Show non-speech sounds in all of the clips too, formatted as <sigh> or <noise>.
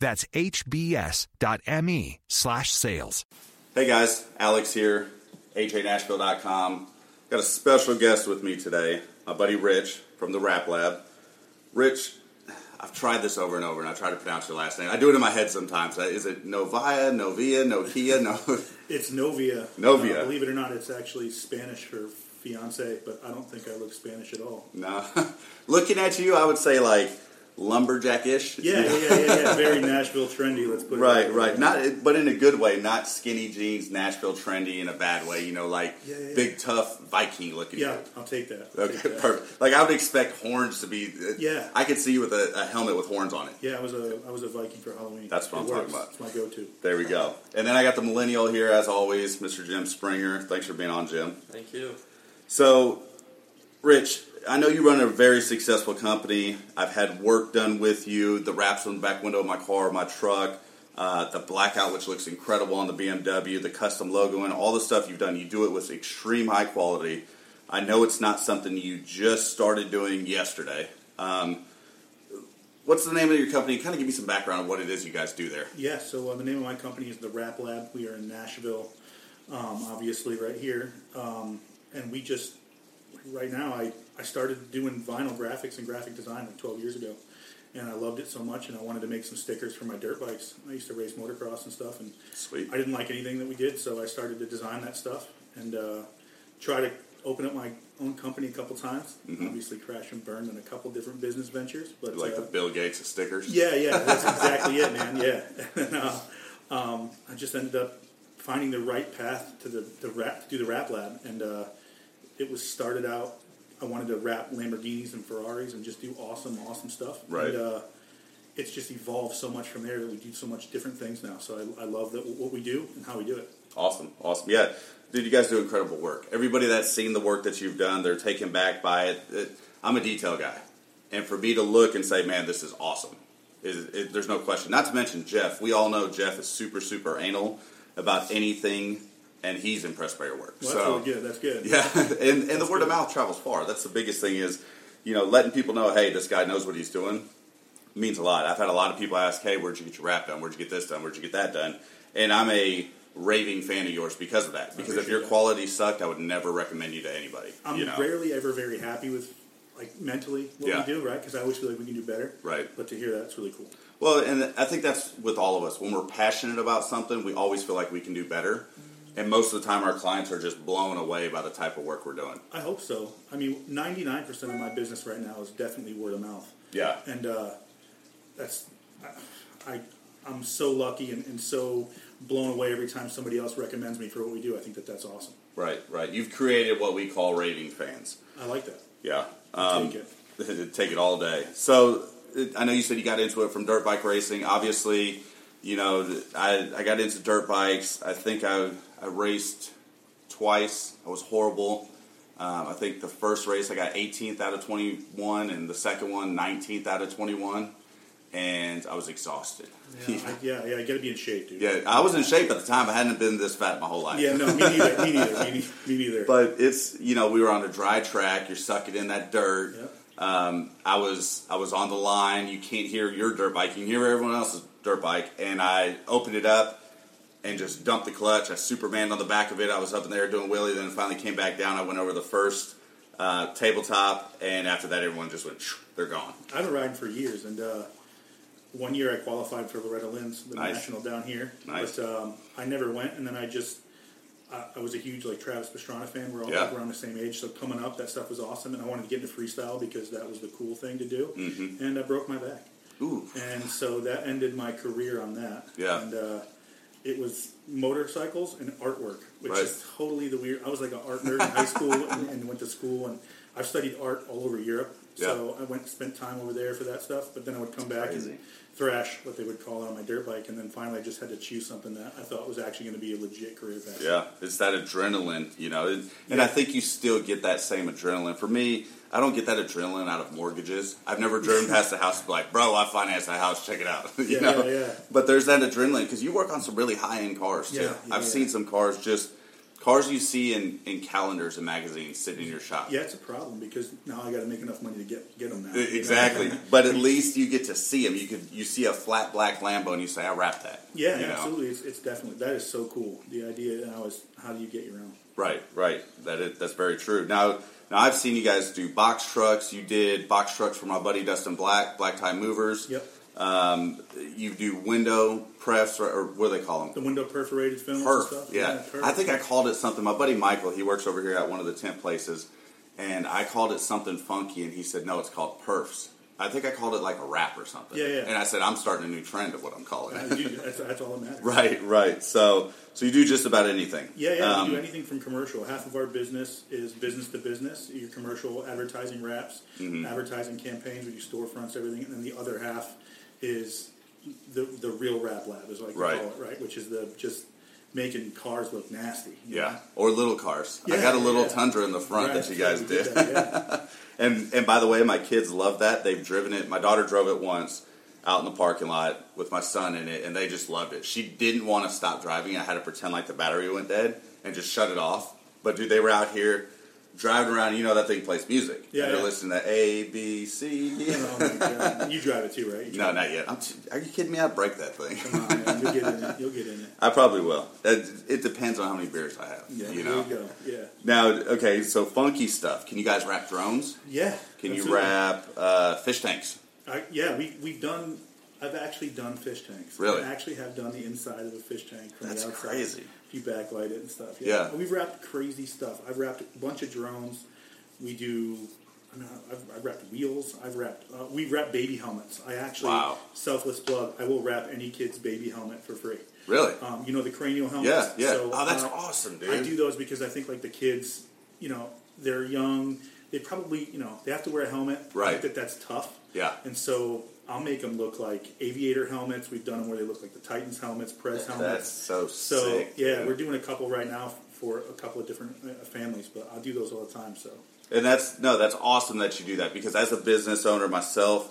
That's hbs.me slash sales. Hey guys, Alex here, ajnashville.com. Got a special guest with me today, my buddy Rich from the Wrap Lab. Rich, I've tried this over and over, and I try to pronounce your last name. I do it in my head sometimes. Uh, Is it Novia, Novia, Nokia, no? <laughs> It's Novia. Novia. Uh, believe it or not, it's actually Spanish for fiance, but I don't think I look Spanish at all. no. <laughs> Looking at you, I would say like lumberjack-ish. Yeah, yeah, yeah, yeah, yeah. Very Nashville trendy. Let's put it Right, that right. Not, but in a good way. Not skinny jeans, Nashville trendy in a bad way. You know, like Yeah, yeah, yeah. big, tough Viking looking. Yeah, I'll take that. I'll Okay, take that. perfect. Like I would expect horns to be. Yeah. I could see you with a, a helmet with horns on it. Yeah, I was a I was a Viking for Halloween. That's what It I'm talking about. It's my go-to. There we go. And then I got the millennial here, as always, Mr. Jim Springer. Thanks for being on, Jim. Thank you. So, Rich, I know you run a very successful company. I've had work done with you. The wraps on the back window of my car, my truck, uh, the blackout, which looks incredible on the BMW, the custom logo, and all the stuff you've done. You do it with extreme high quality. I know it's not something you just started doing yesterday. Um, what's the name of your company? Kind of give me some background on what it is you guys do there. Yeah, so uh, the name of my company is the Wrap Lab. We are in Nashville, um, obviously right here, um, and we just right now I, I started doing vinyl graphics and graphic design like 12 years ago, and I loved it so much, and I wanted to make some stickers for my dirt bikes. I used to race motocross and stuff, and Sweet. I didn't like anything that we did, so I started to design that stuff and uh, try to open up my own company a couple times. Obviously, crash and burn in a couple different business ventures, but Like uh, the Bill Gates of stickers. yeah, yeah, <laughs> that's exactly it, man. Yeah, <laughs> and, uh, um, I just ended up finding the right path to the, the rap to do the Wrap Lab, and uh, it was started out. I wanted to wrap Lamborghinis and Ferraris and just do awesome, awesome stuff. Right. And, uh, it's just evolved so much from there that we do so much different things now. So I, I love that what we do and how we do it. Awesome, awesome. Yeah, dude, you guys do incredible work. Everybody that's seen the work that you've done, they're taken back by it. It- I'm a detail guy, and for me to look and say, "Man, this is awesome," is it, there's no question. Not to mention Jeff. We all know Jeff is super, super anal about anything, and he's impressed by your work. Well, that's so really good. That's good. yeah, <laughs> and and the word of mouth travels far. That's the biggest thing is, you know, letting people know, hey, this guy knows what he's doing means a lot. I've had a lot of people ask, hey, where'd you get your wrap done? Where'd you get this done? Where'd you get that done? And I'm a raving fan of yours because of that. Because if your that. quality sucked, I would never recommend you to anybody. I'm you know? rarely ever very happy with like mentally what Yeah. we do, right? Because I always feel like we can do better. Right. But to hear that's really cool. Well, and I think that's with all of us. When we're passionate about something, we always feel like we can do better. And most of the time, our clients are just blown away by the type of work we're doing. I hope so. I mean, 99% of my business right now is definitely word of mouth. Yeah. And uh, that's, I, I, I'm so lucky and, and so blown away every time somebody else recommends me for what we do. I think that that's awesome. Right, right. You've created what we call raving fans. I like that. Yeah. Um, take it. <laughs> take it all day. So I know you said you got into it from dirt bike racing. Obviously, you know I, I got into dirt bikes. I think I I raced twice. I was horrible. Um, I think the first race I got 18th out of 21, and the second one 19th out of 21, and I was exhausted. Yeah, I, yeah, yeah, I got to be in shape, dude. Yeah, I was in shape at the time. I hadn't been this fat my whole life. Yeah, no, me neither. Me neither. Me, me neither. But it's you know we were on a dry track. You're sucking in that dirt. Yep. Um, I was I was on the line. You can't hear your dirt bike. You can hear everyone else's dirt bike. And I opened it up and just dumped the clutch. I supermaned on the back of it. I was up in there doing wheelie. Then finally came back down. I went over the first uh, tabletop, and after that, everyone just went. They're gone. I've been riding for years, and uh, one year I qualified for Loretta Lynn's, the Nice. national down here. Nice. But um, I never went, and then I just I, I was a huge like Travis Pastrana fan. We're all Yeah. around the same age, so coming up, that stuff was awesome, and I wanted to get into freestyle because that was the cool thing to do. Mm-hmm. And I broke my back, Ooh. and so that ended my career on that. Yeah. And uh, it was motorcycles and artwork, which Right. is totally the weird. I was like an art nerd in high school <laughs> and, and went to school, and I've studied art all over Europe. Yeah. So I went and spent time over there for that stuff, but then I would come back crazy. and thrash what they would call it on my dirt bike, and then finally I just had to choose something that I thought was actually going to be a legit career path. Yeah, it's that adrenaline, you know, and, and Yeah. I think you still get that same adrenaline. For me, I don't get that adrenaline out of mortgages. I've never driven <laughs> past a house and be like, bro, I financed that house, check it out. <laughs> you Yeah, know? yeah, yeah. But there's that adrenaline because you work on some really high end cars too. I've seen some cars just cars you see in, in calendars and magazines sitting in your shop. Yeah, it's a problem because now I got to make enough money to get get them now. Exactly, <laughs> but at least you get to see them. You could you see a flat black Lambo and you say, "I wrapped that." Yeah, you know? absolutely. It's, it's definitely that is so cool. The idea now is how do you get your own? Right, right. That is, that's very true. Now, now I've seen you guys do box trucks. You did box trucks for my buddy Dustin Black, Black Tie Movers. Yep. Um, you do window prefs, or, or what do they call them? The window perforated films Perf. and stuff. Yeah, perf. I think I called it something. My buddy Michael, he works over here at one of the tent places, and I called it something funky, and he said, "No, it's called perfs." I think I called it like a rap or something. Yeah, yeah. And I said, "I'm starting a new trend of what I'm calling it." you- that's, that's all that matters. right, right. So, so you do just about anything. Yeah, yeah. Um, we do anything from commercial. Half of our business is business to business. Your commercial advertising wraps, Mm-hmm. advertising campaigns, we do storefronts, everything, and then the other half is the the real Wrap Lab, is like we Right. call it, right? Which is the just making cars look nasty. Yeah, know? or little cars. I got a little yeah. Tundra in the front Right, that you guys did. that, yeah. <laughs> and and by the way, my kids love that. They've driven it. My daughter drove it once out in the parking lot with my son in it, and they just loved it. She didn't want to stop driving. I had to pretend like the battery went dead and just shut it off. But dude, they were out here driving around. You know that thing plays music. Yeah, and they're yeah. listening to A B C. D. Oh. <laughs> You drive it too, right? You No, not yet. I'm t- are you kidding me? I break that thing. Come on, man. You'll get in it. You'll get in it. I probably will. It, it depends on how many beers I have. Yeah, you there know. you go. Yeah. Now, okay, so funky stuff. Can you guys wrap drones? Yeah. Can you wrap uh, fish tanks? I, yeah, we we've done. I've actually done fish tanks. Really? I actually have done the inside of a fish tank from That's the outside. crazy. If you backlight it and stuff. Yeah. We've wrapped crazy stuff. I've wrapped a bunch of drones. We do. I mean, I've, I've wrapped wheels. I've wrapped. Uh, we wrap baby helmets. I actually Wow. selfless plug. I will wrap any kid's baby helmet for free. Really? Um, you know the cranial helmets. yeah, yeah. So, oh, that's uh, awesome, dude. I do those because I think like the kids, you know, they're young. They probably, you know, they have to wear a helmet. I Right. think that that's tough. Yeah. And so I'll make them look like aviator helmets. We've done them where they look like the Titans helmets, Preds helmets. That's so, so sick. yeah, we're doing a couple right now for a couple of different uh, families, but I'll do those all the time. So And that's no, that's awesome that you do that because as a business owner myself,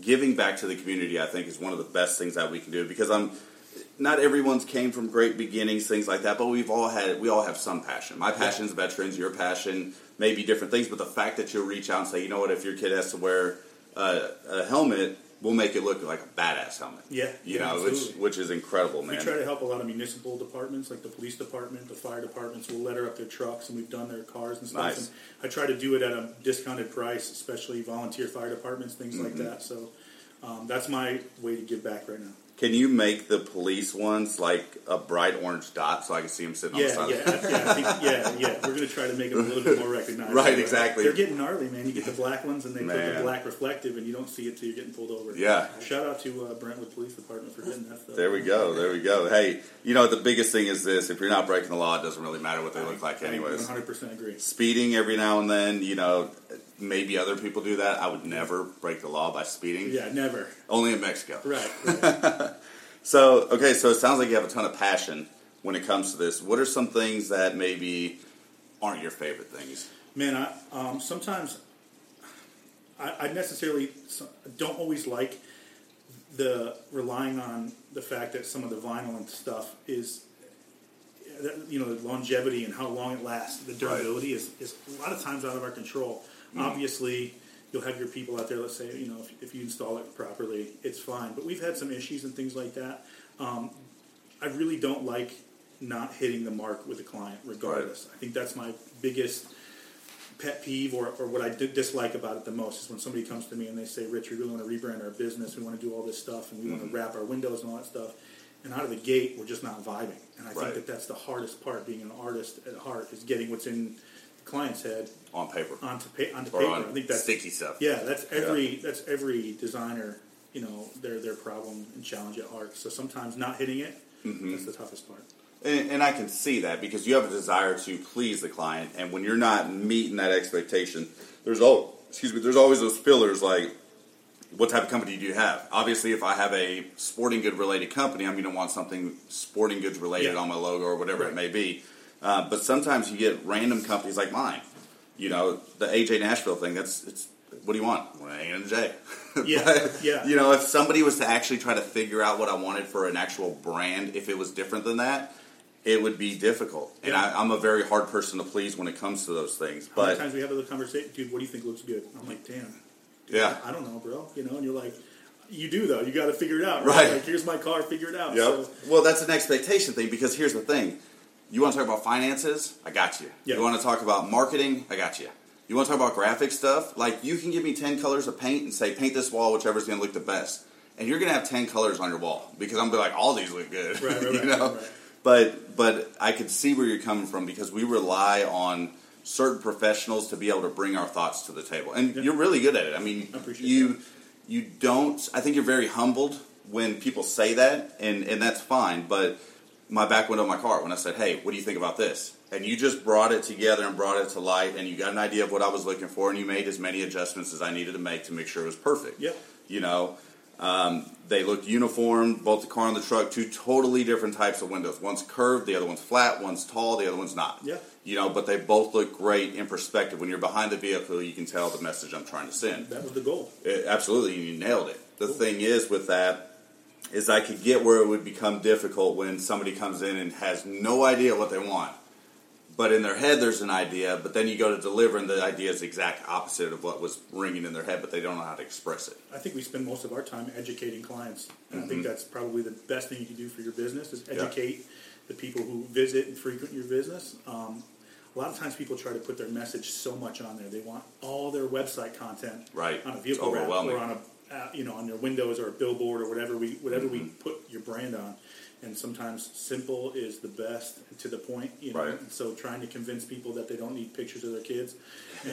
giving back to the community I think is one of the best things that we can do because I'm not everyone's came from great beginnings, things like that, but we've all had we all have some passion. My passion is veterans, your passion may be different things, but the fact that you'll reach out and say, you know what, if your kid has to wear a, a helmet, we'll make it look like a badass helmet. Yeah, You yeah, know, which absolutely. which is incredible, man. we try to help a lot of municipal departments, like the police department, the fire departments. We'll letter up their trucks, and we've done their cars and stuff. Nice. And I try to do it at a discounted price, especially volunteer fire departments, things like Mm-hmm. that. So um, that's my way to give back right now. Can you make the police ones like a bright orange dot so I can see them sitting Yeah, on the yeah, side? yeah, I think, yeah, yeah. We're going to try to make them a little bit more recognizable. Right, exactly. They're getting gnarly, man. You get the black ones, and they put the black reflective, and you don't see it till you're getting pulled over. Yeah. Shout out to uh, Brentwood Police Department for getting that stuff. There we go. There we go. Hey, you know the biggest thing is this: if you're not breaking the law, it doesn't really matter what they look like, anyways. 100% agree. Speeding every now and then, you know, maybe other people do that. I would never break the law by speeding. Yeah, never. Only in Mexico. Right. right. <laughs> So, okay, so it sounds like you have a ton of passion when it comes to this. What are some things that maybe aren't your favorite things? Man, I, um, sometimes I, I necessarily don't always like the relying on the fact that some of the vinyl and stuff is, you know, the longevity and how long it lasts. The durability is, is a lot of times out of our control. Obviously, you'll have your people out there. Let's say, you know, if, if you install it properly, it's fine. But we've had some issues and things like that. Um, I really don't like not hitting the mark with a client, regardless. I think that's my biggest pet peeve or, or what I dislike about it the most is when somebody comes to me and they say, Rich, we really want to rebrand our business. We want to do all this stuff and we want to wrap our windows and all that stuff. And out of the gate, we're just not vibing. And I Right. think that that's the hardest part, being an artist at heart, is getting what's in client's had On paper. onto, pa- onto paper. on I think that's sticky stuff. yeah, that's every that's every designer, you know, their their problem and challenge at heart. So sometimes not hitting it, Mm-hmm. that's the toughest part. And, and I can see that because you have a desire to please the client, and when you're not meeting that expectation, there's al- excuse me, there's always those fillers like, what type of company do you have? Obviously, if I have a sporting good related company, I'm going to want something sporting goods related Yeah. on my logo or whatever Right. it may be. Uh, but sometimes you get random companies like mine. You know, the AJ Nashville thing. That's it's. What do you want? Well, A and J. <laughs> Yeah, But, yeah. You know, if somebody was to actually try to figure out what I wanted for an actual brand, if it was different than that, it would be difficult. And Yeah. I, I'm a very hard person to please when it comes to those things. How But times we have the conversation, dude? What do you think looks good? I'm like, damn. yeah, I don't know, bro. You know, and you're like, you do though. You got to figure it out, Right. right? Like, here's my car, figure it out. Yep. So, well, that's an expectation thing because here's the thing: you want to talk about finances, I got you. Yeah. You want to talk about marketing, I got you. You want to talk about graphic stuff, like you can give me ten colors of paint and say paint this wall, whichever's going to look the best, and you're going to have ten colors on your wall because I'm gonna be like all these look good, Right, right, <laughs> you right, know. right, right. But but I could see where you're coming from because we rely on certain professionals to be able to bring our thoughts to the table, and Yeah. you're really good at it. I mean, I appreciate you that. you don't. I think you're very humbled when people say that, and and that's fine. But my back window of my car when I said, "Hey, what do you think about this?" and you just brought it together and brought it to light, and you got an idea of what I was looking for, and you made as many adjustments as I needed to make to make sure it was perfect. Yep. You know, um, they looked uniform, both the car and the truck, two totally different types of windows. One's curved, the other one's flat, one's tall, the other one's not. Yeah. You know, but they both look great in perspective. When you're behind the vehicle, you can tell the message I'm trying to send. that was the goal. It- absolutely, you nailed it. The thing is with that is I could get where it would become difficult when somebody comes in and has no idea what they want. But in their head, there's an idea, but then you go to deliver, and the idea is the exact opposite of what was ringing in their head, but they don't know how to express it. I think we spend most of our time educating clients, and I Mm-hmm. think that's probably the best thing you can do for your business is educate the people who visit and frequent your business. Um, a lot of times, people try to put their message so much on there; they want all their website content Right. on a vehicle wrap or on a uh, you know on your windows or a billboard or whatever we whatever we Mm-hmm. put your brand on. And sometimes simple is the best to the point, you know. Right. And so trying to convince people that they don't need pictures of their kids,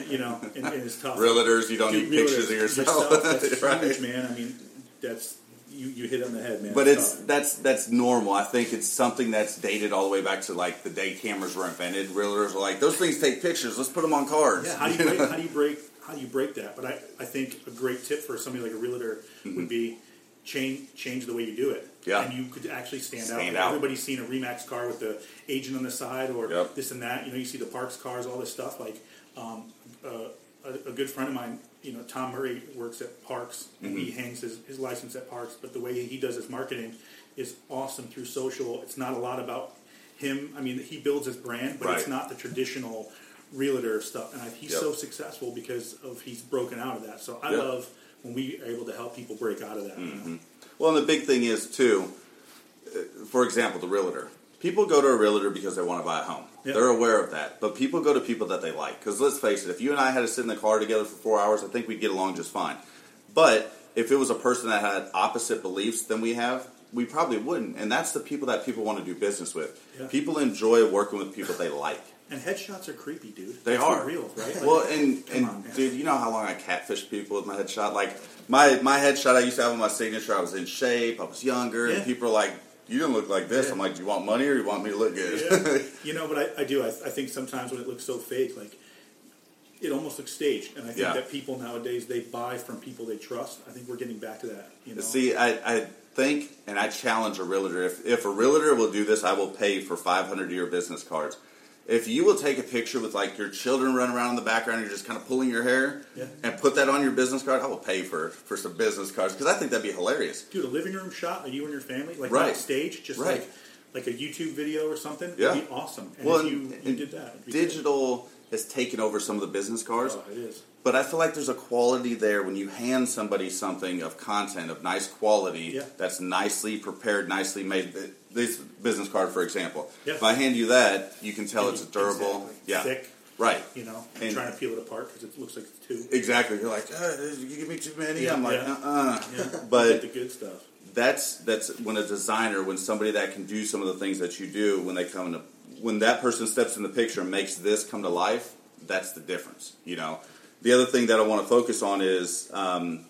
you know, and, and it's tough. Realtors, you don't Dude, need pictures of realtors, yourself. That's <laughs> Right. huge, man. I mean, that's you, you hit on the head, man. But it's tough. that's that's normal. I think it's something that's dated all the way back to like the day cameras were invented. Realtors are like, those things take pictures. Let's put them on cards. yeah. How do you <laughs> break? How do you break? How do you break that? But I, I think a great tip for somebody like a realtor would be change change the way you do it. Mm-hmm. Yeah. and you could actually stand, Stand out. out. Everybody's seen a Remax car with the agent on the side or Yep. this and that. You know, you see the Parks cars, all this stuff. Like um, uh, a, a good friend of mine, you know, Tom Murray works at Parks he Mm-hmm. hangs his, his license at Parks. But the way he does his marketing is awesome through social. It's not a lot about him. I mean, he builds his brand, but it's not the traditional realtor stuff. And I, he's Yep. so successful because of he's broken out of that. So I Yep. love when we are able to help people break out of that. Mm-hmm. know? Well, and the big thing is too. uh, For example, the realtor. People go to a realtor because they want to buy a home. Yeah. They're aware of that. But people go to people that they like. Because let's face it, if you and I had to sit in the car together for four hours, I think we'd get along just fine. But if it was a person that had opposite beliefs than we have, we probably wouldn't. And that's the people that people want to do business with. Yeah. People enjoy working with people they like. And headshots are creepy, dude. They Let's are real, right? Like, well, and and on, dude, you know how long I catfish people with my headshot. Like my my headshot, I used to have on my signature. I was in shape. I was younger, Yeah. and people are like, "You didn't look like this." Yeah. I'm like, "Do you want money or you want me to look good?" Yeah. <laughs> you know, but I, I do. I, I think sometimes when it looks so fake, like it almost looks staged. And I think Yeah. that people nowadays they buy from people they trust. I think we're getting back to that. You know, See, I, I think, and I challenge a realtor. If if a realtor will do this, I will pay for 500 of your business cards. If you will take a picture with like your children running around in the background, you're just kind of pulling your hair, Yeah. and put that on your business card, I will pay for for some business cards because I think that'd be hilarious. dude, a living room shot of you and your family, like Right. not stage, just Right. like like a YouTube video or something. Yeah. would be awesome. And well, if you, you did that, it'd be great. digital has taken over some of the business cards. Oh, it is. But I feel like there's a quality there when you hand somebody something of content of nice quality Yeah. that's nicely prepared, nicely made. This business card, for example, Yeah. if I hand you that, you can tell it's durable. Exactly. Yeah, thick. right. You know, And- trying to peel it apart because it looks like it's two. Exactly. You're like, uh, you give me too many. Yeah, I'm like, uh, uh Yeah, <laughs> But the good stuff. that's that's when a designer, when somebody that can do some of the things that you do, when they come into, when that person steps in the picture and makes this come to life, that's the difference. You know, the other thing that I want to focus on is, um,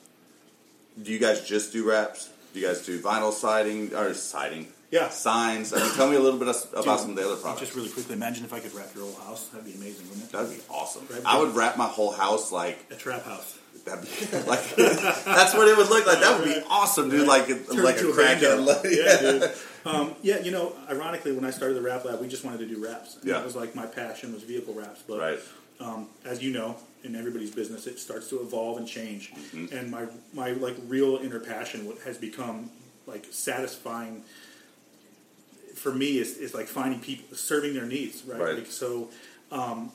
do you guys just do wraps? Do you guys do vinyl siding or siding? Yeah. signs. I mean, tell me a little bit about Dude, some of the other products. Just really quickly, imagine if I could wrap your whole house. That'd be amazing, wouldn't it? That'd be awesome. I would wrap my whole house like A trap house. that'd be <laughs> like that's what it would look like. That would be awesome, dude. Like Turn like a crackhead. yeah. <laughs> dude. Um, yeah, you know, ironically, when I started the Wrap Lab, we just wanted to do wraps. And Yeah. That was like my passion was vehicle wraps. But Right. Um, as you know, in everybody's business, it starts to evolve and change. Mm-hmm. And my my like real inner passion has become like satisfying for me is, is like finding people serving their needs, right? Right. Like, so um,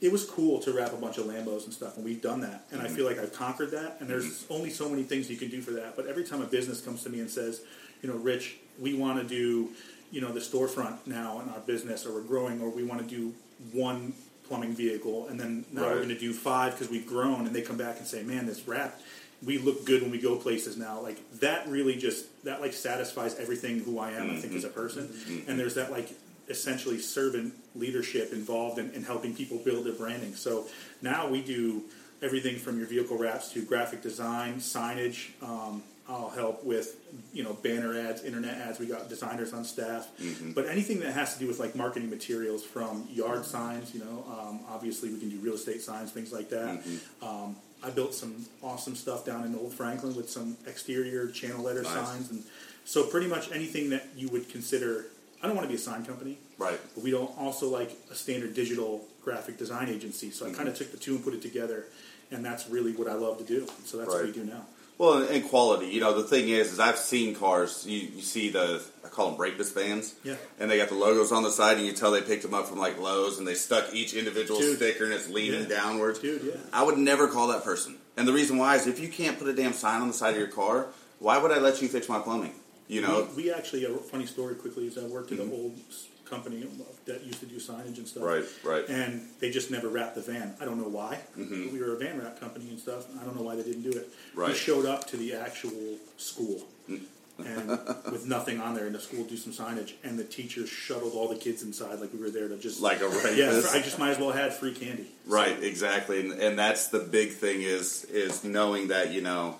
it was cool to wrap a bunch of Lambos and stuff, and we've done that. And I feel like I've conquered that. And there's only so many things you can do for that. But every time a business comes to me and says, you know, Rich, we want to do, you know, the storefront now in our business, or we're growing, or we want to do one plumbing vehicle, and then now we're going to do five because we've grown, and they come back and say, man, this wrap. We look good when we go places now. Like that really just that like satisfies everything who I am. I think as a person, and there's that like essentially servant leadership involved in, in helping people build their branding. So now we do everything from your vehicle wraps to graphic design, signage. Um, I'll help with you know banner ads, internet ads. We got designers on staff, but anything that has to do with like marketing materials, from yard signs. You know, um, obviously we can do real estate signs, things like that. Um, I built some awesome stuff down in Old Franklin with some exterior channel letter Nice. signs, and so pretty much anything that you would consider. I don't want to be a sign company, Right. but we don't also like a standard digital graphic design agency. So I Mm-hmm. kind of took the two and put it together, and that's really what I love to do. So that's what we do now. Well, and- quality. You know, the thing is, is I've seen cars. You, you see the I call them breakfast vans. Yeah. And they got the logos on the side, and you tell they picked them up from like Lowe's, and they stuck each individual Dude. sticker, and it's leaning Yeah. downwards. Dude, yeah. I would never call that person. And the reason why is if you can't put a damn sign on the side of your car, why would I let you fix my plumbing? You know. we, we actually a funny story quickly is I worked at an mm-hmm. old company that used to do signage and stuff. Right, right. And they just never wrapped the van. I don't know why. Mm-hmm. We were a van wrap company and stuff. I don't know why they didn't do it. We Right. showed up to the actual school. and <laughs> with nothing on there, and the school do some signage, and the teachers shuttled all the kids inside like we were there to just Like a yeah. I just might as well had free candy. Right, exactly, and, and that's the big thing is is knowing that you know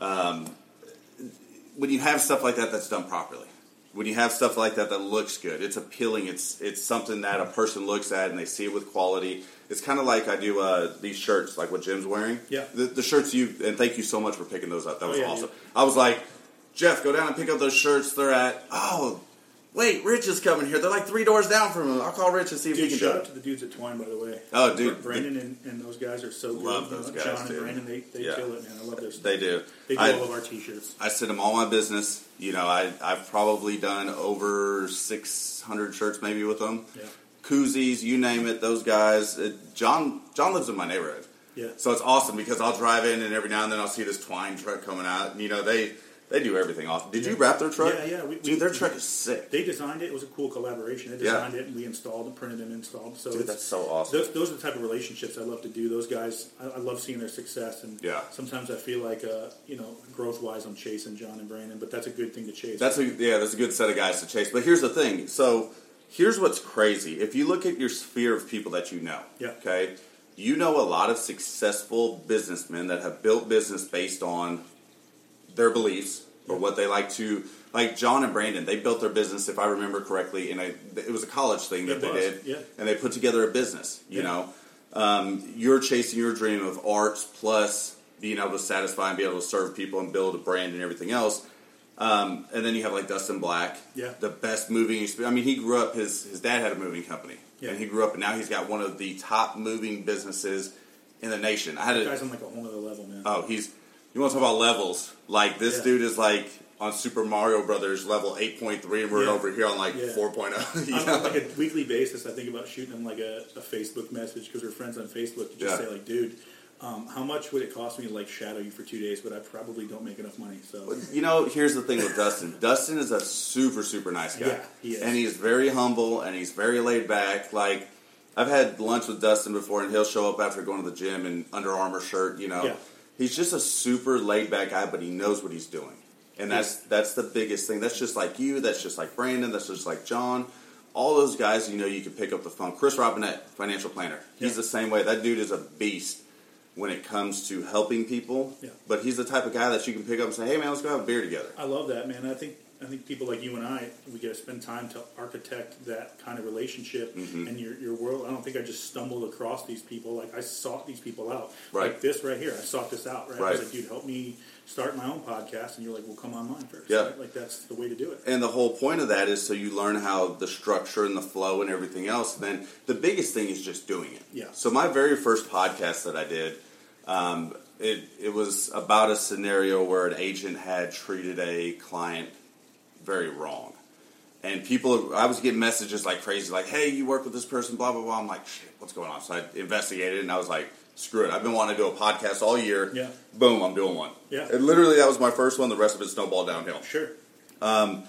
um, when you have stuff like that that's done properly. When you have stuff like that that looks good, it's appealing. It's it's something that a person looks at and they see it with quality. It's kind of like I do uh, these shirts, like what Jim's wearing. Yeah. the, the shirts you and thank you so much for picking those up. That Oh, was yeah, awesome. dude. I was like, Jeff, go down and pick up those shirts. They're at oh. Wait, Rich is coming here. They're like three doors down from him. I'll call Rich and see if Dude, he can shout do out to the dudes at Twine, by the way. Oh, dude. Brandon and, and those guys are so good. Love You those guys, John and. Brandon, they, they Yeah. kill it, man. I love their stuff. They do. They do I- all of our t-shirts. I send them all my business. You know, I, I've probably done over 600 shirts maybe with them. Yeah. Koozies, you name it, those guys. Uh, John John lives in my neighborhood. Yeah. So it's awesome because I'll drive in and every now and then I'll see this twine truck coming out. And, you know, they they do everything off. Did you wrap their truck? Yeah, yeah, we- we- Dude, their truck is sick. They designed it. It was a cool collaboration. They Yeah. designed it, and we installed and printed and installed. So Dude, that's so awesome. Those, those are the type of relationships I love to do. Those guys, I, I love seeing their success. And Yeah. sometimes I feel like, uh, you know, growth wise, I'm chasing John and Brandon, but that's a good thing to chase. That's a yeah, that's a good set of guys to chase. But here's the thing. So here's what's crazy. If you look at your sphere of people that you know, Yeah. okay, you know a lot of successful businessmen that have built business based on their beliefs or what they like to like John and Brandon, they built their business, if I remember correctly, and it was a college thing that they did, yeah. and they put together a business. You Yeah. know, um, you're chasing your dream of arts plus being able to satisfy and be able to serve people and build a brand and everything else. Um, and then you have like Dustin Black, Yeah. the best moving. I mean, he grew up. His his dad had a moving company, Yeah. and he grew up, and now he's got one of the top moving businesses in the nation. I had That a, guy's on like a whole other level, man. Oh, he's. You want to talk about levels? Like this Yeah. dude is like on Super Mario Brothers level eight point three, and we're Yeah. over here on like Yeah. four oh, you <laughs> on, like a weekly basis, I think about shooting him like a, a Facebook message because we're friends on Facebook. To just Yeah. say like, dude, um, how much would it cost me to like shadow you for two days? But I probably don't make enough money. So You know, here's the thing with Dustin. <laughs> Dustin is a super, super nice guy. Yeah, he is. And he's very humble and he's very laid back. Like, I've had lunch with Dustin before, and he'll show up after going to the gym in Under Armour shirt. You know, Yeah. He's just a super laid back guy, but he knows what he's doing, and that's that's the biggest thing. That's just like you. That's just like Brandon. That's just like John. All those guys, you know, you can pick up the phone. Chris Robinette, financial planner. He's Yeah. the same way. That dude is a beast when it comes to helping people. Yeah. But he's the type of guy that you can pick up and say, "Hey, man, let's go have a beer together." I love that, man. I think I think people like you and I, we get to spend time to architect that kind of relationship Mm-hmm. and your your world. I don't think I just stumbled across these people. Like I sought these people out. Right. Like this right here, I sought this out. Right. I was like, dude, help me start my own podcast. And you're like, well, come on mine first. Yeah. Right? Like that's the way to do it. And the whole point of that is so you learn how the structure and the flow and everything else. then the biggest thing is just doing it. Yeah. So my very first podcast that I did, um, it it was about a scenario where an agent had treated a client very wrong. And people, I was getting messages like crazy, like, "Hey, you work with this person, blah blah blah." I'm like, "Shit, what's going on?" So I investigated, and I was like, "Screw it! I've been wanting to do a podcast all year. Yeah. Boom, I'm doing one. Yeah. And literally, that was my first one. The rest of it snowballed downhill Sure. Um,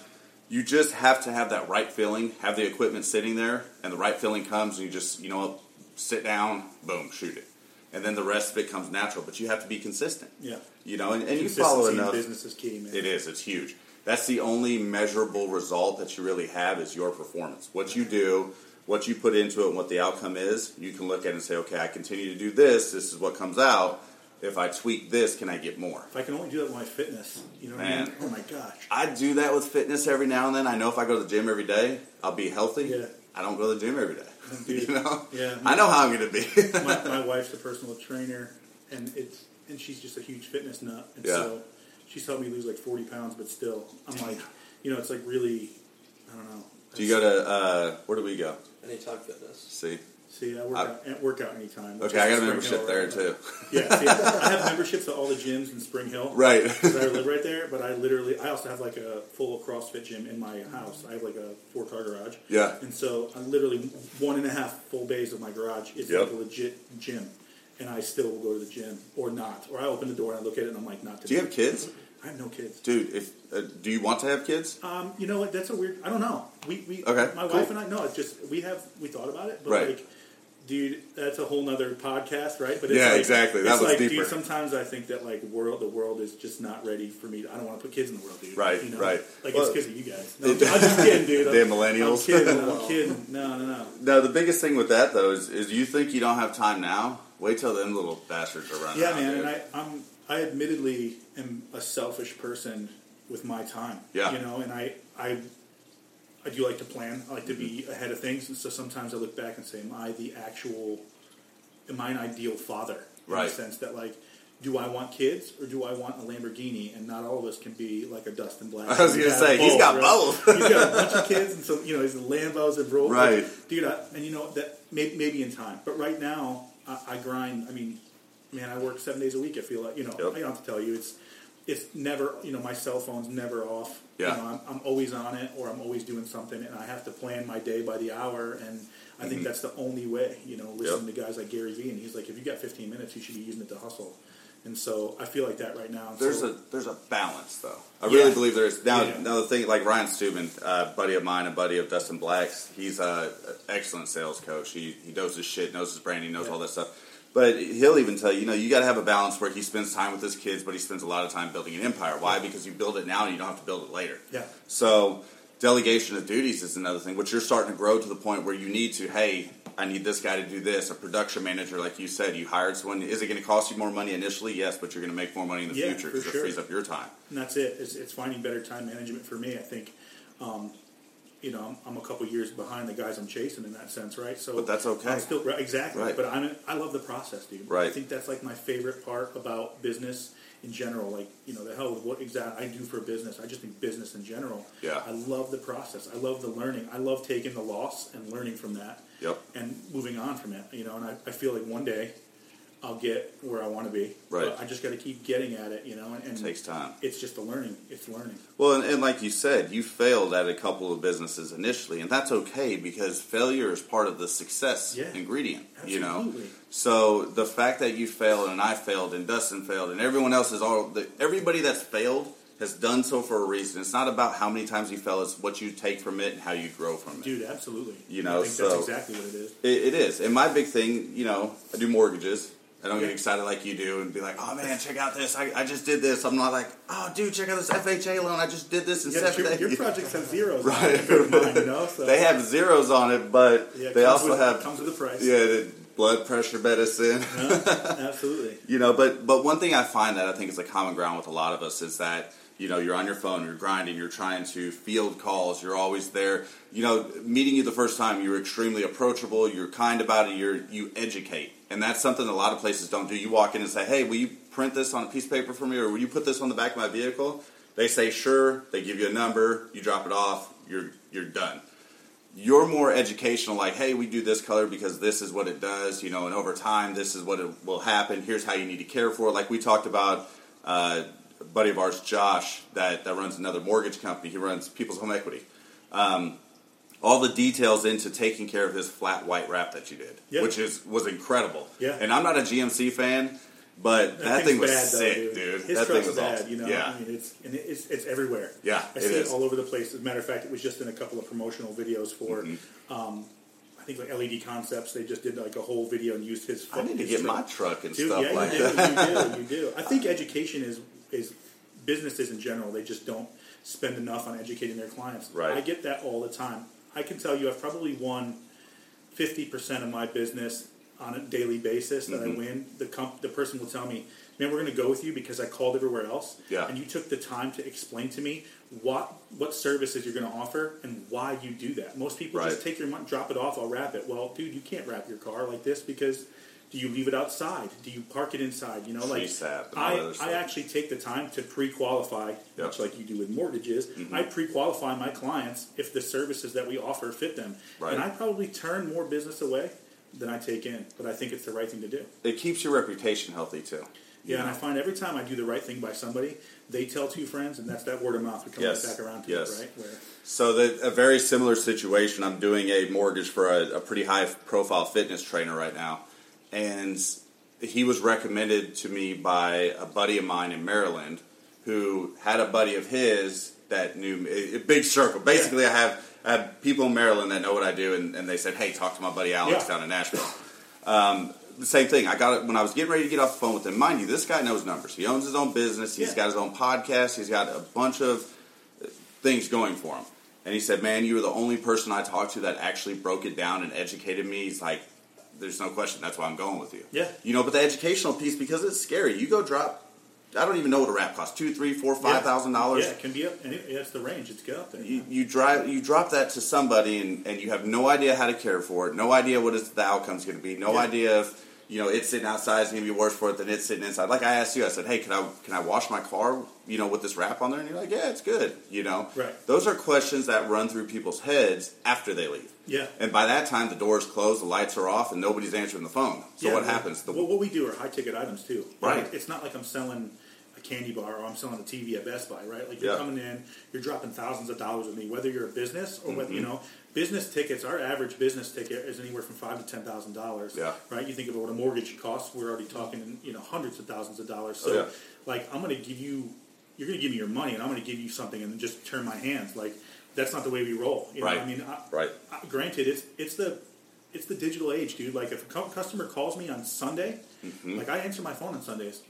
you just have to have that right feeling, have the equipment sitting there, and the right feeling comes, and you just, you know sit down, boom, shoot it. And then the rest of it comes natural, but you have to be consistent. Yeah. You know, and, and you follow enough. business is key, man. It is, it's huge. That's the only measurable result that you really have is your performance. What you do, what you put into it, and what the outcome is, you can look at it and say, okay, I continue to do this, this is what comes out. If I tweak this, can I get more? If I can only do that with my fitness, you know what I mean? Oh my gosh. I do that with fitness every now and then. I know if I go to the gym every day, I'll be healthy. Yeah. I don't go to the gym every day. Dude. <laughs> you know? Yeah. I know how I'm going to be. my, my <laughs> wife's a personal trainer, and it's and she's just a huge fitness nut. And Yeah. so she's helped me lose like forty pounds, but still, I'm like, you know, it's like really, I don't know. do you go to, uh, where do we go? Anytime fitness. See? See, I work I- out, I work out anytime. Okay, I got a membership Hill, there right? too. Yeah, see, <laughs> I have memberships at all the gyms in Spring Hill. Right. <laughs> 'cause I live right there, but I literally, I also have like a full CrossFit gym in my house. I have like a four car garage. Yeah. And so I literally, one and a half full bays of my garage is Yep. like a legit gym. And I still will go to the gym or not. Or I open the door and I look at it and I'm like, not today. Do you have kids? I have no kids. Dude, if uh, do you want to have kids? Um, you know what? That's a weird. I don't know. We, we Okay, my cool. wife and I. No, it's just we have we thought about it, but Right. like, dude, that's a whole nother podcast, right? But Yeah, like, exactly. That was like, deeper. Dude, sometimes I think that like world, the world is just not ready for me. I don't want to put kids in the world, dude. Right, You know? right. Like Well- it's because of you guys. <laughs> No, I'm just kidding, dude. I'm, Damn millennials. I'm kidding. <laughs> I'm kidding. No, no, no. No, the biggest thing with that though is, is you think you don't have time now. Wait till them little bastards are running. Yeah, man, dude. and I, I'm I admittedly am a selfish person with my time. Yeah. you know, and I I I do like to plan. I like to be mm-hmm. ahead of things, and so sometimes I look back and say, "Am I the actual? Am I an ideal father?" In Right. the sense that like. Do I want kids or do I want a Lamborghini? And not all of us can be like a Dustin Black. <laughs> I was gonna got say, he's got right? both. he's got a bunch of kids, and so you know, he's the Lambos and roll. Right. dude. I, and you know that maybe, maybe in time, but right now I, I grind. I mean, man, I work seven days a week. I feel like you know. Yep. I don't have to tell you. It's it's never you know my cell phone's never off. Yeah. You know, I'm, I'm always on it, or I'm always doing something, and I have to plan my day by the hour. And I Mm-hmm. think that's the only way. You know, listening to guys like Gary Vee, and he's like, if you got 15 minutes, you should be using it to hustle. And so I feel like that right now. There's so, a there's a balance though. I Yeah. really believe there is. Now, Yeah. now the thing like Ryan Steuben, uh, buddy of mine, a buddy of Dustin Black's, he's a a excellent sales coach. He he knows his shit, knows his brand, he knows Yeah. all that stuff. But he'll even tell you, you know, you got to have a balance where he spends time with his kids, but he spends a lot of time building an empire. Why? Because you build it now and you don't have to build it later. Yeah. So delegation of duties is another thing, which you're starting to grow to the point where you need to, hey, I need this guy to do this. A production manager, like you said, you hired someone. Is it going to cost you more money initially? Yes, but you're going to make more money in the Yeah, future because sure. it frees up your time. And that's it. It's, it's finding better time management for me. I think, um, you know, I'm, I'm a couple years behind the guys I'm chasing in that sense, right? So, But that's okay. I'm still right, exactly. Right. But I'm I love the process, dude. Right. I think that's like my favorite part about business in general. Like you know, the hell with what exactly I do for business. I just think business in general. Yeah. I love the process. I love the learning. I love taking the loss and learning from that. Yep. And moving on from it. You know, and I, I feel like one day. I'll get where I want to be. Right. But I just got to keep getting at it, you know. And, and It takes time. it's just a learning. It's learning. Well, and, and like you said, you failed at a couple of businesses initially, and that's okay because failure is part of the success Yeah. ingredient. You know, so the fact that you failed and I failed and Dustin failed and everyone else is all the, everybody that's failed has done so for a reason. It's not about how many times you fell; it's what you take from it and how you grow from it. Dude, absolutely. You know, I think so- that's exactly what it is. It, it is. And my big thing, you know, I do mortgages. I don't get excited like you do and be like, oh man, check out this. I, I just did this. I'm not like, oh dude, check out this FHA loan. I just did this in Yeah, seven your, days. your projects have zeros Right. on it mine, you know. <laughs> So They have zeros on it, but yeah, it they also with, have comes with a price. yeah, the blood pressure medicine. absolutely. <laughs> you know, but but one thing I find that I think is a common ground with a lot of us is that You know, you're on your phone, you're grinding, you're trying to field calls, you're always there. You know, meeting you the first time, you're extremely approachable, you're kind about it, you're you educate. And that's something a lot of places don't do. You walk in and say, "Hey, will you print this on a piece of paper for me or will you put this on the back of my vehicle?" They say, "Sure." They give you a number, you drop it off, you're you're done you're more educational like hey we do this color because this is what it does you know and over time this is what it will happen here's how you need to care for it like we talked about uh, buddy of ours josh that, that runs another mortgage company he runs people's home equity um, all the details into taking care of his flat white wrap that you did Yeah. which is was incredible Yeah. and i'm not a gmc fan but that, thing's thing was bad, though, sick dude, His that thing was bad, awesome you know. yeah I mean, it's and it's it's everywhere. Yeah, I it see is. it all over the place. As a matter of fact, it was just in a couple of promotional videos for. Mm-hmm. Um, I think like LED Concepts. They just did like a whole video and used his. i need to get truck. my truck and Dude, stuff yeah, like you do, that you do, you <laughs> do. I think education is is businesses in general. They just don't spend enough on educating their clients. Right. I get that all the time. I can tell you, I've probably won fifty percent of my business on a daily basis that Mm-hmm. I win. The comp- the person will tell me, "Man, we're going to go with you because I called everywhere else, Yeah. and you took the time to explain to me what what services you're going to offer and why you do that." Most people Right. just take your money, drop it off, I'll wrap it. Well, dude, you can't wrap your car like this because. Do you leave it outside? Do you park it inside? You know, like I, that. I actually take the time to pre-qualify, much like you do with mortgages. Mm-hmm. I pre-qualify my clients if the services that we offer fit them, Right. and I probably turn more business away than I take in. But I think it's the right thing to do. it keeps your reputation healthy too Yeah, and I find every time I do the right thing by somebody, they tell two friends, and that's that word of mouth. We come Yes. right back around to Yes. it, right? Where, So the, a very similar situation. I'm doing a mortgage for a, a pretty high profile fitness trainer right now, and he was recommended to me by a buddy of mine in Maryland who had a buddy of his that knew me. A big circle. Basically, I have I have people in Maryland that know what I do, and, and they said, "Hey, talk to my buddy Alex Yeah. down in Nashville." Um, the same thing. I got it when I was getting ready to get off the phone with him. Mind you, this guy knows numbers. He owns his own business. He's Yeah. got his own podcast. He's got a bunch of things going for him. And he said, "Man, you were the only person I talked to that actually broke it down and educated me." He's like, "There's no question. That's why I'm going with you." Yeah. You know, but the educational piece because it's scary. You go drop. I don't even know what a wrap costs. Two, three, four, five thousand dollars. Yeah, it can be up, and it, yeah, it's the range. It's up there. You, you drive. You drop that to somebody, and, and you have no idea how to care for it. No idea what is the outcome's going to be. No Yeah. idea if you know it's sitting outside is going to be worse for it than it's sitting inside. Like I asked you, I said, "Hey, can I can I wash my car? You know, with this wrap on there?" And you're like, "Yeah, it's good." You know, Right. Those are questions that run through people's heads after they leave. Yeah. And by that time, the doors closed, the lights are off, and nobody's answering the phone. So Yeah, what happens? The, well, what we do are high ticket items too. Right. It's not like I'm selling candy bar or I'm selling a TV at Best Buy, right? Like you're Yeah. coming in, you're dropping thousands of dollars with me, whether you're a business or whether Mm-hmm. you know business tickets. Our average business ticket is anywhere from five to ten thousand dollars. Yeah. Right. You think about what a mortgage costs. We're already talking, you know, hundreds of thousands of dollars. So, Oh, yeah. like, I'm going to give you. You're going to give me your money, and I'm going to give you something, and then just turn my hands. Like, that's not the way we roll. You know? Right. I mean, I, Right. I, granted, it's it's the it's the digital age, dude. Like if a customer calls me on Sunday, Mm-hmm. like I answer my phone on Sundays.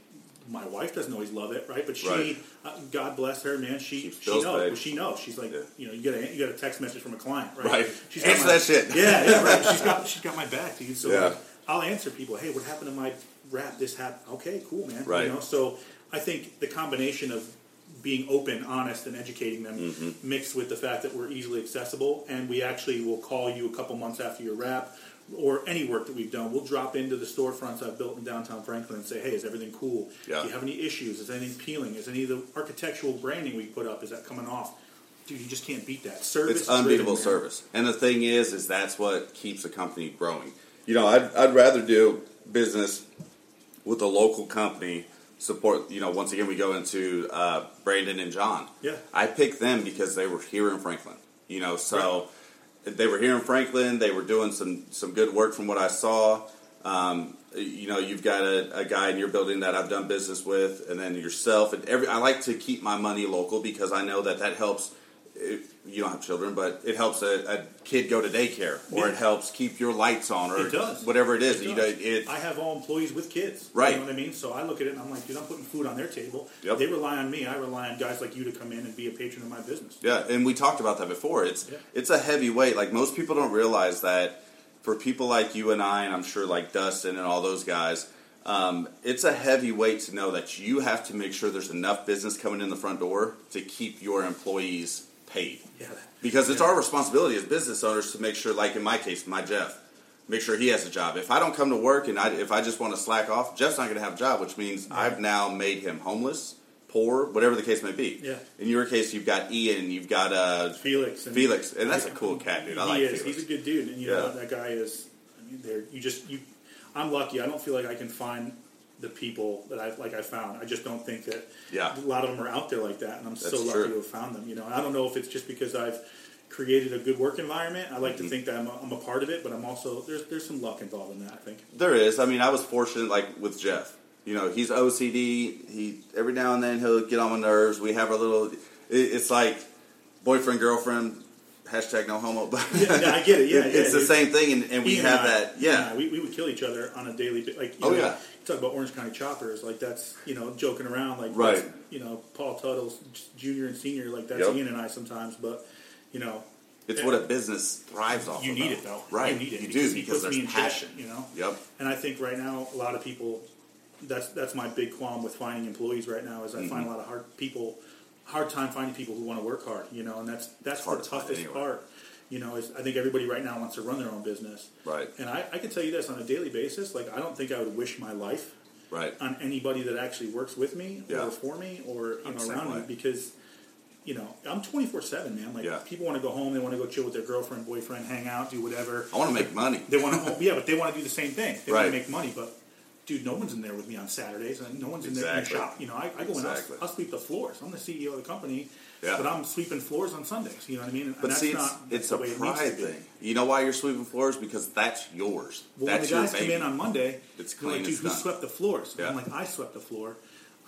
My wife doesn't always love it, right? But she, Right. uh, God bless her, man. She Keeps she knows. Well, she knows. She's like, Yeah. you know, you get a you get a text message from a client, right? Right. She's got Answer my- that shit. Yeah, yeah, right. <laughs> She's got she's got my back, dude. So Yeah. like, I'll answer people. Hey, what happened to my wrap? This happened. Okay, cool, man. Right. You know, so I think the combination of being open, honest, and educating them, Mm-hmm. mixed with the fact that we're easily accessible, and we actually will call you a couple months after your wrap or any work that we've done. We'll drop into the storefronts I've built in downtown Franklin and say, "Hey, is everything cool? Yeah. Do you have any issues? Is anything peeling? Is any of the architectural branding we put up is that coming off?" Dude, you just can't beat that. Service, it's unbeatable driven, service. And the thing is, is that's what keeps a company growing. You know, I'd, I'd rather do business with a local company. Support, you know, once again, we go into uh, Brandon and John. Yeah. I picked them because they were here in Franklin. You know, so they were here in Franklin. They were doing some some good work from what I saw. Um, you know, you've got a, a guy in your building that I've done business with, and then yourself. And every I like to keep my money local because I know that that helps. It, you don't have children, but it helps a, a kid go to daycare, or Yeah. it helps keep your lights on, or It does. whatever it is. It you know, it, I have all employees with kids. Right. You know what I mean? So I look at it and I'm like, dude, I'm putting food on their table. Yep. They rely on me. I rely on guys like you to come in and be a patron of my business. Yeah, and we talked about that before. It's Yeah. it's a heavy weight. Like most people don't realize that for people like you and I, and I'm sure like Dustin and all those guys, um, it's a heavy weight to know that you have to make sure there's enough business coming in the front door to keep your employees paid. Yeah. Because it's our responsibility as business owners to make sure, like in my case, my Jeff, make sure he has a job. If I don't come to work and I, if I just want to slack off, Jeff's not going to have a job, which means I've now made him homeless, poor, whatever the case may be. Yeah. In your case, you've got Ian, you've got uh, Felix. And Felix, and that's a cool cat, dude. I he like is. Felix. He's a good dude, and you know that guy is. I mean, there. You just you. I'm lucky. I don't feel like I can find the people that I like. I found. I just don't think that. Yeah. A lot of them are out there like that, and I'm so lucky true. to have found them. You know, and I don't know if it's just because I've created a good work environment. I like Mm-hmm. to think that I'm a, I'm a part of it, but I'm also there's there's some luck involved in that. I think. There is. I mean, I was fortunate, like with Jeff. You know, he's OCD. He every now and then he'll get on my nerves. We have our little. It, it's like boyfriend girlfriend. Hashtag no homo. But Yeah, yeah, I get it. Yeah, yeah. <laughs> it's yeah, the same thing, and, and we have I- that. Yeah, we, we would kill each other on a daily. Like, you Oh, know, yeah. talk about Orange County choppers, like that's you know joking around, like Right. You know, Paul Teutul's junior and senior, like that's Yep. Ian and I sometimes, but you know, it's what a business thrives off. Of. You of, need it though. Right, You need it You because do because there's passion. you know. Yep. And I think right now a lot of people. That's that's my big qualm with finding employees right now is I Mm-hmm. find a lot of hard people, hard time finding people who want to work hard. You know, and that's that's the to toughest anywhere. part. You know, is I think everybody right now wants to run their own business. Right. And I, I can tell you this on a daily basis, like I don't think I would wish my life Right. on anybody that actually works with me Yeah. or for me or you know around me because you know I'm 24 seven man. Like Yeah. people want to go home, they want to go chill with their girlfriend, boyfriend, hang out, do whatever. I want to make money. They want to, oh, yeah, but they want to do the same thing. They want to make money, but dude, no one's in there with me on Saturdays, and no one's in there in the shop. You know, I, I go in, Exactly. I'll, I'll sweep the floors. I'm the CEO of the company, Yeah. but I'm sweeping floors on Sundays. You know what I mean? And But that's see, it's, not it's a way it pride thing. You know why you're sweeping floors? Because that's yours. Well, that's when the guys come in on Monday, It's they're like, dude, who done." swept the floors? Yeah. I'm like, I swept the floor.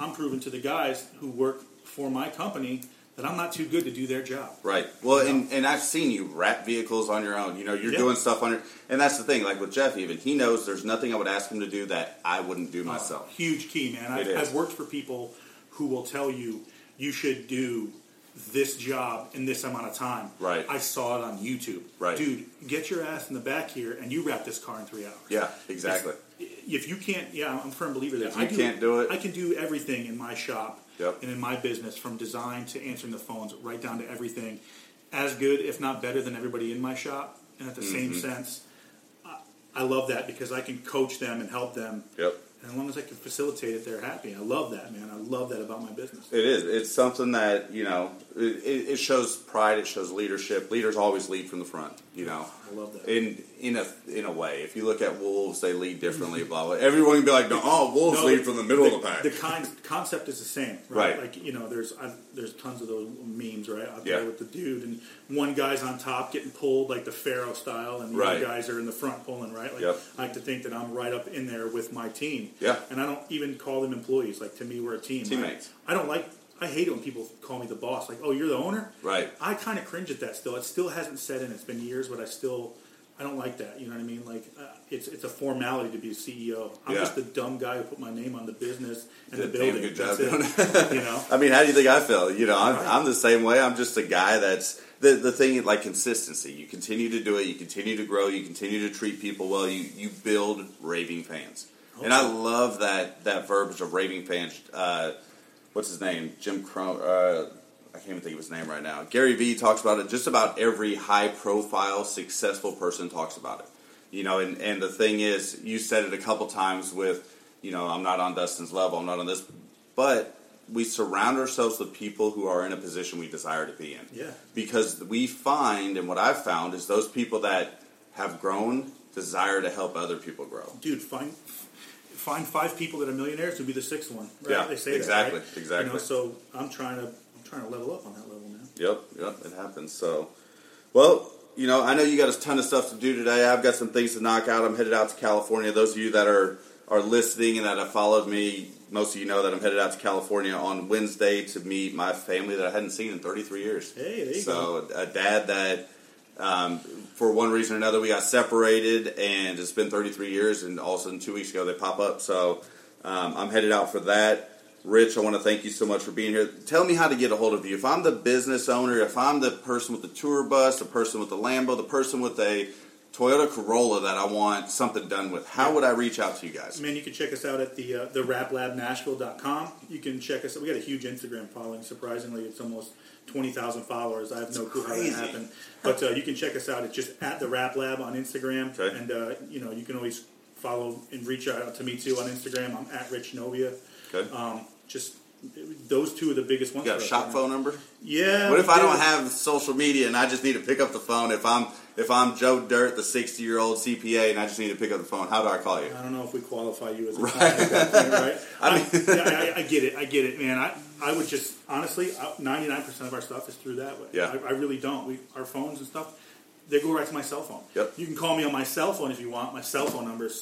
I'm proving to the guys who work for my company that I'm not too good to do their job. Right. Well, and, and I've seen you wrap vehicles on your own. You know, you're Yeah. doing stuff on your, and that's the thing. Like with Jeff, even he knows there's nothing I would ask him to do that I wouldn't do oh, myself. Huge key, man. I've. I've worked for people who will tell you you should do this job in this amount of time. Right. I saw it on YouTube. Right. Dude, get your ass in the back here and you wrap this car in three hours. Yeah, exactly. If you can't, yeah, I'm a firm believer that If you I can't do it- I can do everything in my shop Yep. and in my business, from design to answering the phones, right down to everything, as good, if not better, than everybody in my shop. And at the Mm-hmm. same sense, I, I love that because I can coach them and help them. Yep. And as long as I can facilitate it, they're happy. I love that, man. I love that about my business. It is. It's something that you know. It, it it shows pride. It shows leadership. Leaders always lead from the front. You know. I love that. In in a in a way, if you look at wolves, they lead differently. blah blah. Everyone can be like, no, oh, wolves No, lead from the middle of the pack. The kind, concept is the same, right? Right. Like you know, there's i there's tons of those memes, right? Out Yeah. there with the dude, and one guy's on top getting pulled like the Pharaoh style, and the Right. other guys are in the front pulling, right? Like Yep. I like to think that I'm right up in there with my team. Yeah. And I don't even call them employees. Like to me, we're a team. Teammates. I don't like. I hate it when people call me the boss. Like, oh, you're the owner. Right. I kind of cringe at that still. It still hasn't set in. It's been years, but I still. I don't like that. You know what I mean? Like, uh, it's it's a formality to be a CEO. I'm Yeah. just the dumb guy who put my name on the business and Did the building. good job <laughs> it. you know, I mean, how do you think I feel? You know, I'm, Right. I'm the same way. I'm just a guy that's the the thing like consistency. You continue to do it. You continue to grow. You continue to treat people well. You you build raving fans, and I love that that verbiage of raving fans. Uh, what's his name? Jim Crow. Uh, I can't even think of his name right now. Gary Vee talks about it. Just about every high profile successful person talks about it. You know, and, and the thing is, you said it a couple times with, you know, I'm not on Dustin's level, I'm not on this, but we surround ourselves with people who are in a position we desire to be in. Yeah. Because we find, and what I've found is those people that have grown desire to help other people grow. dude, find find five people that are millionaires to be the sixth one. Right? Yeah, they say exactly, that, right? exactly. You know, so I'm trying to I'm trying to level up on that level, now. Yep, yep, it happens. So, well, you know, I know you got a ton of stuff to do today. I've got some things to knock out. I'm headed out to California. Those of you that are are listening and that have followed me, most of you know that I'm headed out to California on Wednesday to meet my family that I hadn't seen in 33 years. Hey, there you so a dad that. Um, for one reason or another, we got separated, and it's been 33 years. And all of a sudden, two weeks ago, they pop up. So um, I'm headed out for that. Rich, I want to thank you so much for being here. Tell me how to get a hold of you. If I'm the business owner, if I'm the person with the tour bus, the person with the Lambo, the person with a Toyota Corolla that I want something done with, how would I reach out to you guys? Man, you can check us out at the uh, the wraplabnashville.com. You can check us. Out. We got a huge Instagram following. Surprisingly, it's almost twenty thousand followers. I have no clue how that happened, but uh, you can check us out. It's just at the Wrap Lab on Instagram, Okay. and uh, you know you can always follow and reach out to me too on Instagram. I'm at Rich Novia. Okay. Um, just those two are the biggest ones. you got a shop phone number? Yeah. What if I do. don't have social media and I just need to pick up the phone? If I'm if I'm Joe Dirt, the 60 year old CPA, and I just need to pick up the phone, how do I call you? I don't know if we qualify you as a Right. <laughs> client at that point, right? I I, mean- yeah, I, <laughs> I get it. I get it, man. I, I would just honestly, ninety nine percent of our stuff is through that way. Yeah. I, I really don't. We our phones and stuff, they go right to my cell phone. Yep. You can call me on my cell phone if you want. My cell phone number is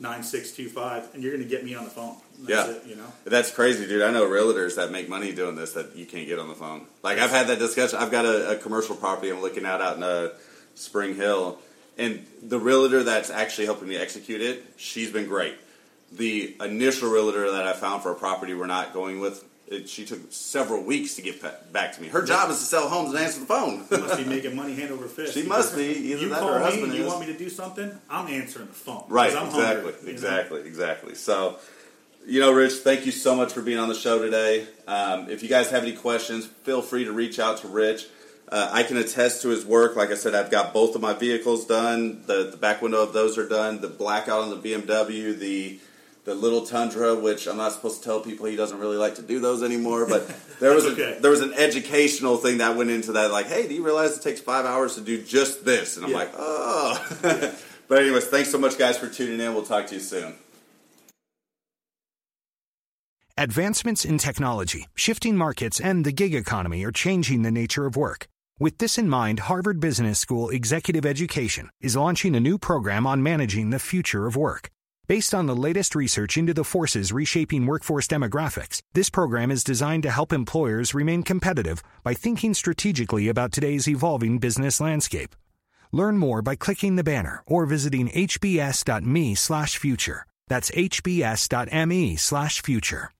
615-499-9625, and you're going to get me on the phone. That's Yeah. it, you know. That's crazy, dude. I know realtors that make money doing this that you can't get on the phone. Like I've had that discussion. I've got a, a commercial property I'm looking at out in uh, Spring Hill, and the realtor that's actually helping me execute it, she's been great. The initial realtor that I found for a property we're not going with, it, she took several weeks to get back to me. Her job is to sell homes and answer the phone. You must be making money hand over fist. <laughs> She must be. Either you that or call her me husband and you is. want me to do something, I'm answering the phone. Right, I'm exactly, hungry, you know? exactly, exactly. So, you know, Rich, thank you so much for being on the show today. Um, if you guys have any questions, feel free to reach out to Rich. Uh, I can attest to his work. Like I said, I've got both of my vehicles done. The, the back window of those are done. The blackout on the BMW, the the little Tundra, which I'm not supposed to tell people he doesn't really like to do those anymore. But <laughs> there was a, okay. there was an educational thing that went into that. Like, hey, do you realize it takes five hours to do just this? And I'm Yeah. like, oh. <laughs> but anyways, thanks so much, guys, for tuning in. We'll talk to you soon. Advancements in technology, shifting markets, and the gig economy are changing the nature of work. With this in mind, Harvard Business School Executive Education is launching a new program on managing the future of work. Based on the latest research into the forces reshaping workforce demographics, this program is designed to help employers remain competitive by thinking strategically about today's evolving business landscape. Learn more by clicking the banner or visiting hbs.me slash future. That's hbs.me slash future.